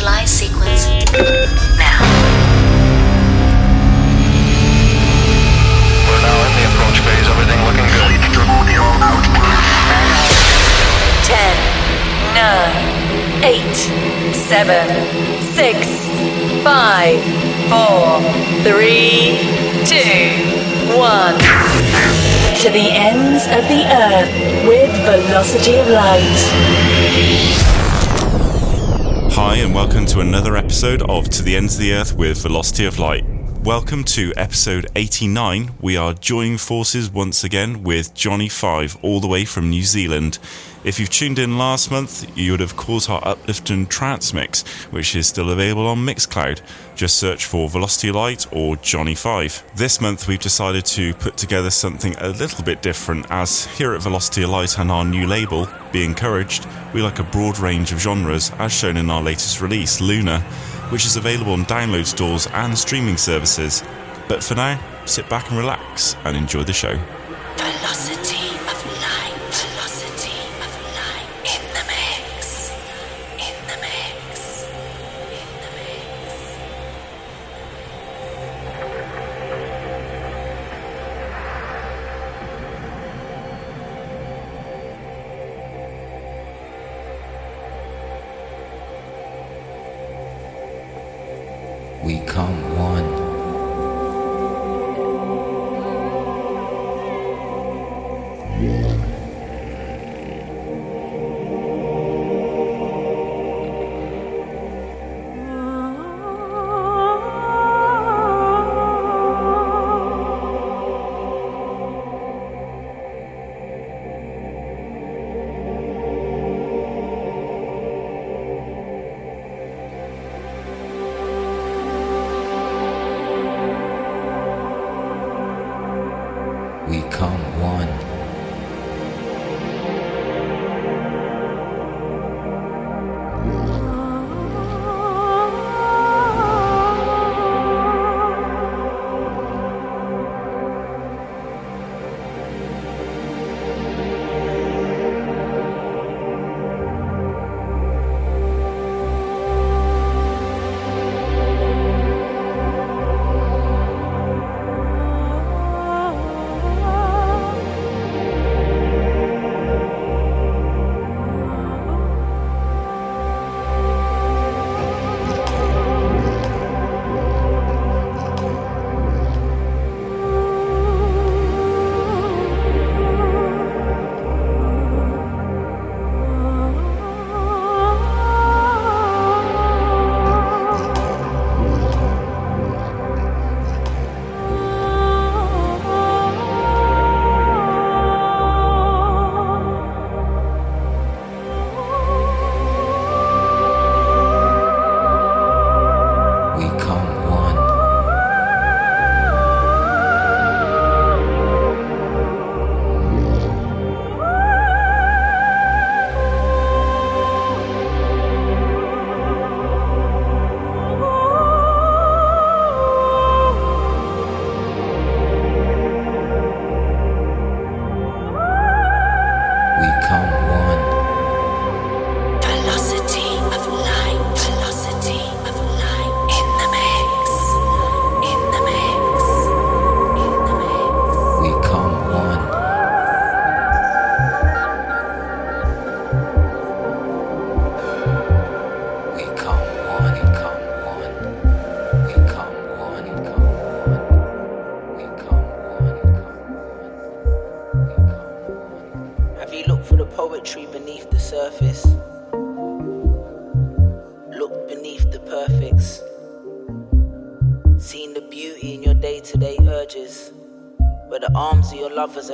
Initialize sequence now. We're now in the approach phase. Everything looking good. 10, 9, 8, 7, 6, 5, 4, 3, 2, 1. To the ends of the earth with velocity of light. Hi, and welcome to another episode of To the Ends of the Earth with Velocity of Light. Welcome to episode 89. We are joining forces once again with Johnny Five, all the way from New Zealand. If you've tuned in last month, you would have caught our uplifting trance mix, which is still available on Mixcloud. Just search for Velocity Light or Johnny Five. This month, we've decided to put together something a little bit different, as here at Velocity Light and our new label, Be Encouraged, we like a broad range of genres, as shown in our latest release, Luna, which is available on download stores and streaming services. But for now, sit back and relax and enjoy the show. Velocity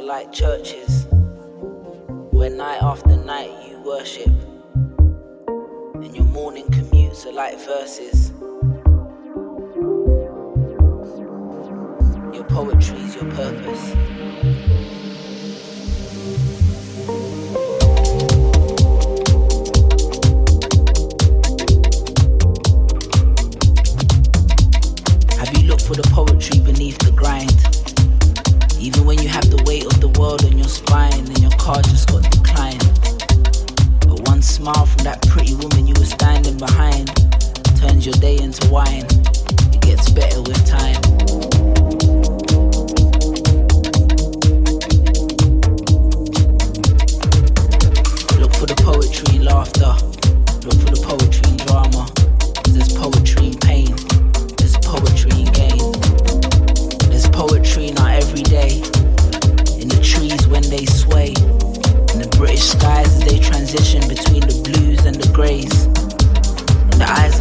like churches.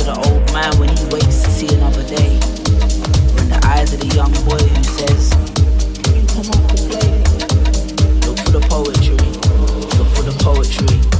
the old man when he wakes to see another day. Or in the eyes of the young boy who says, You come up to play. Look for the poetry, look for the poetry.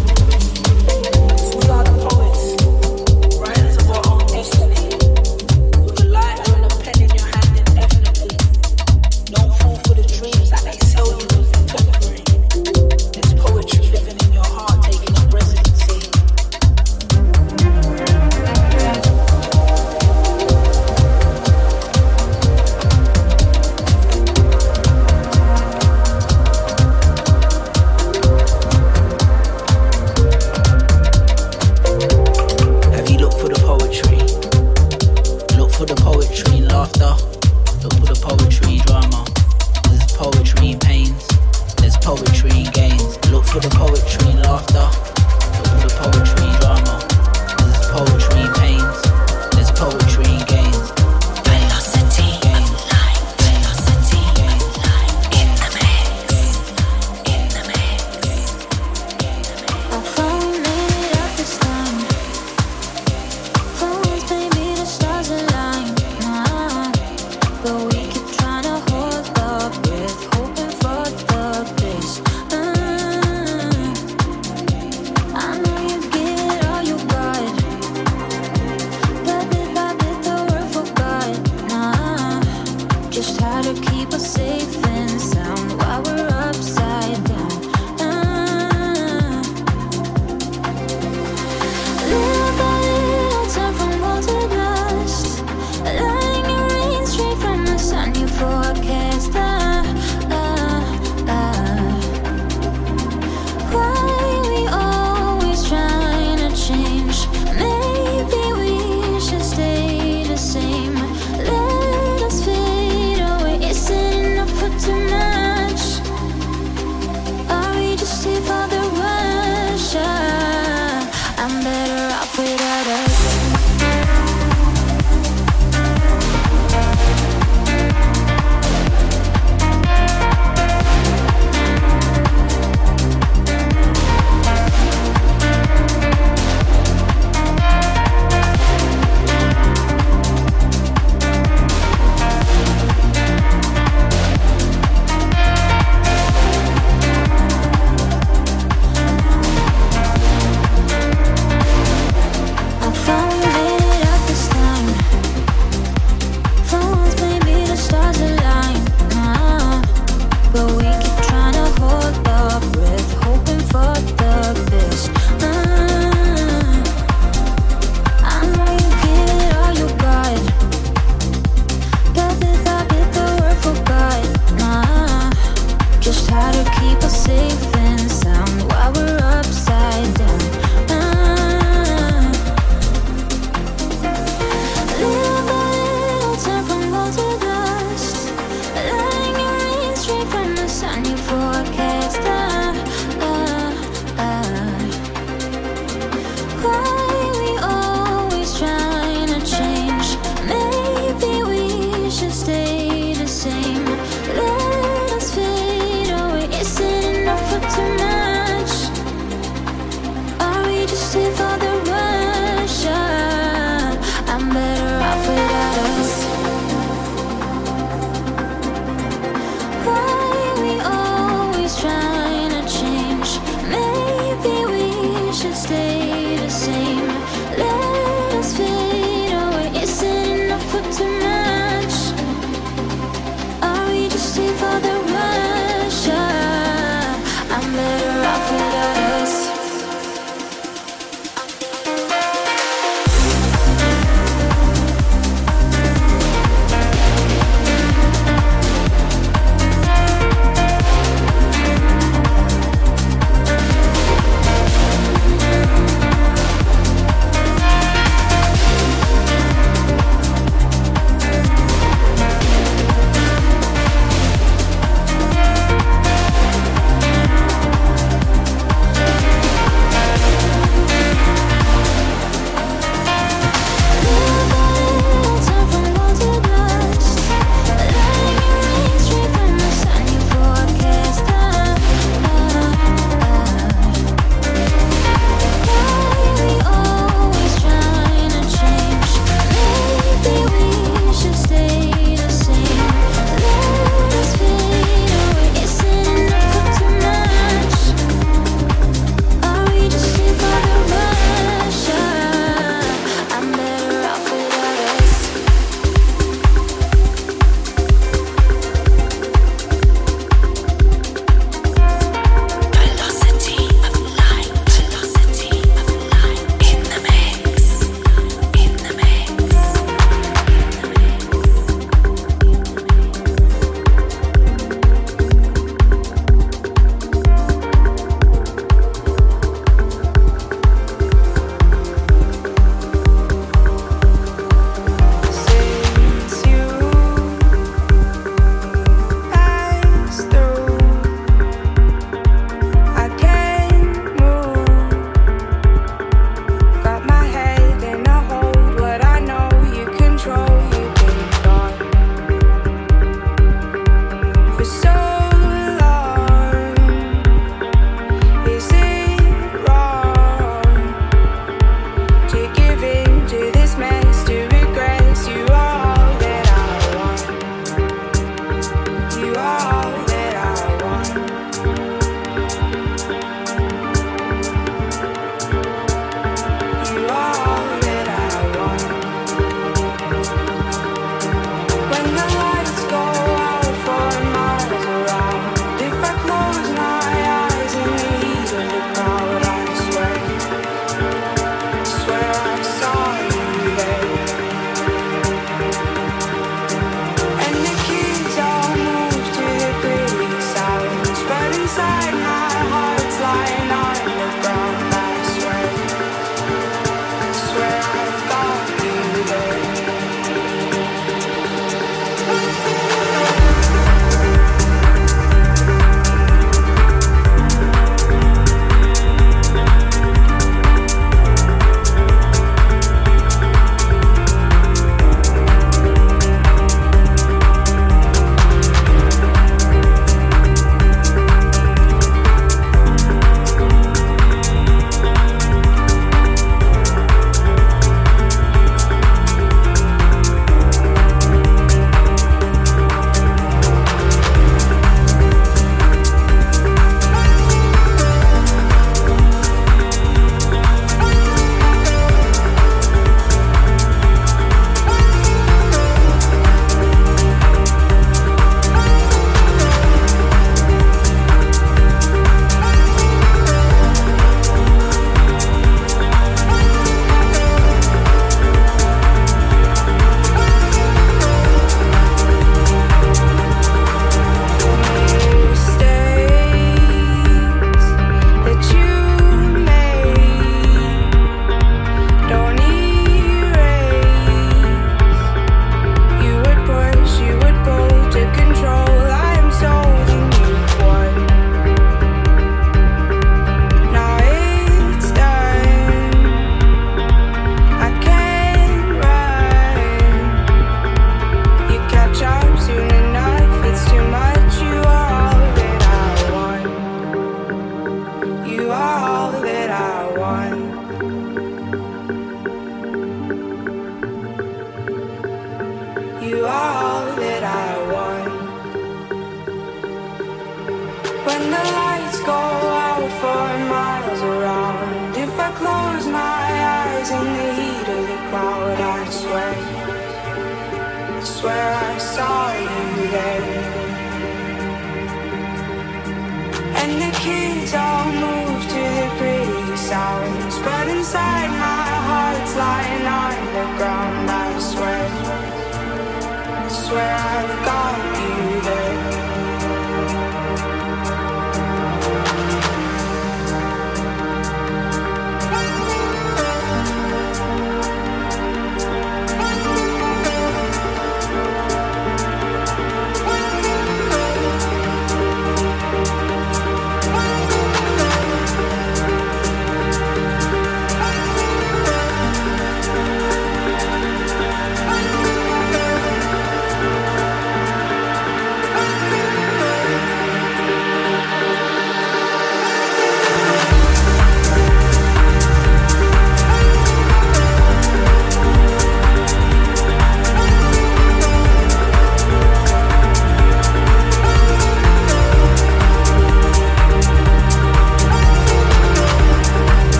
And the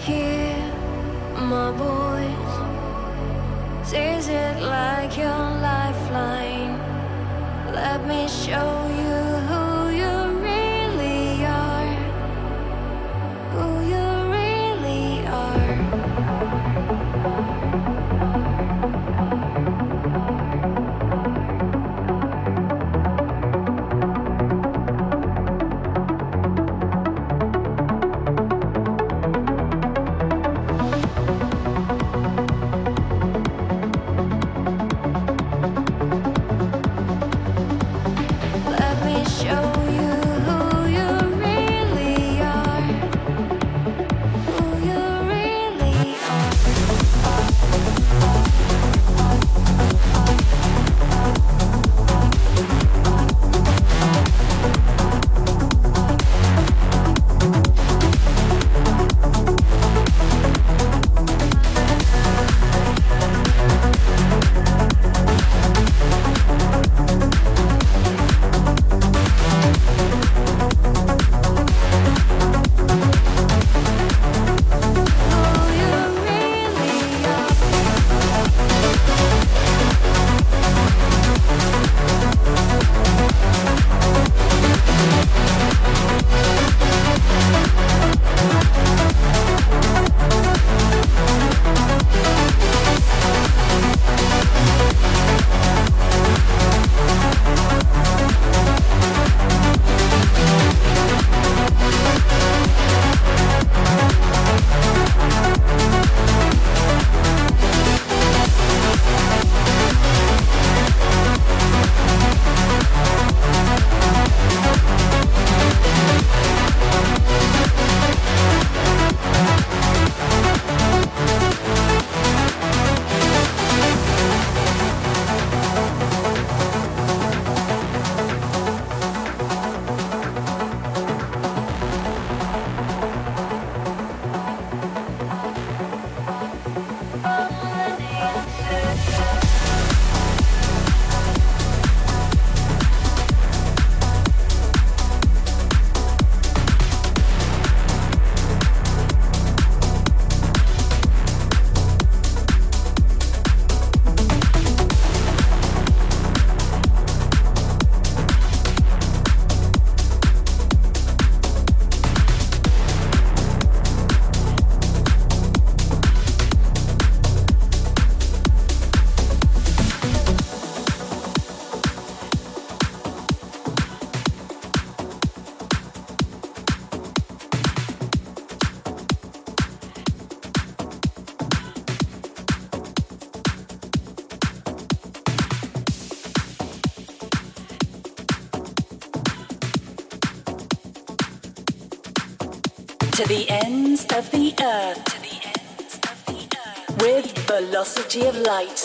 hear my voice? Is it like your lifeline? Let me show of light.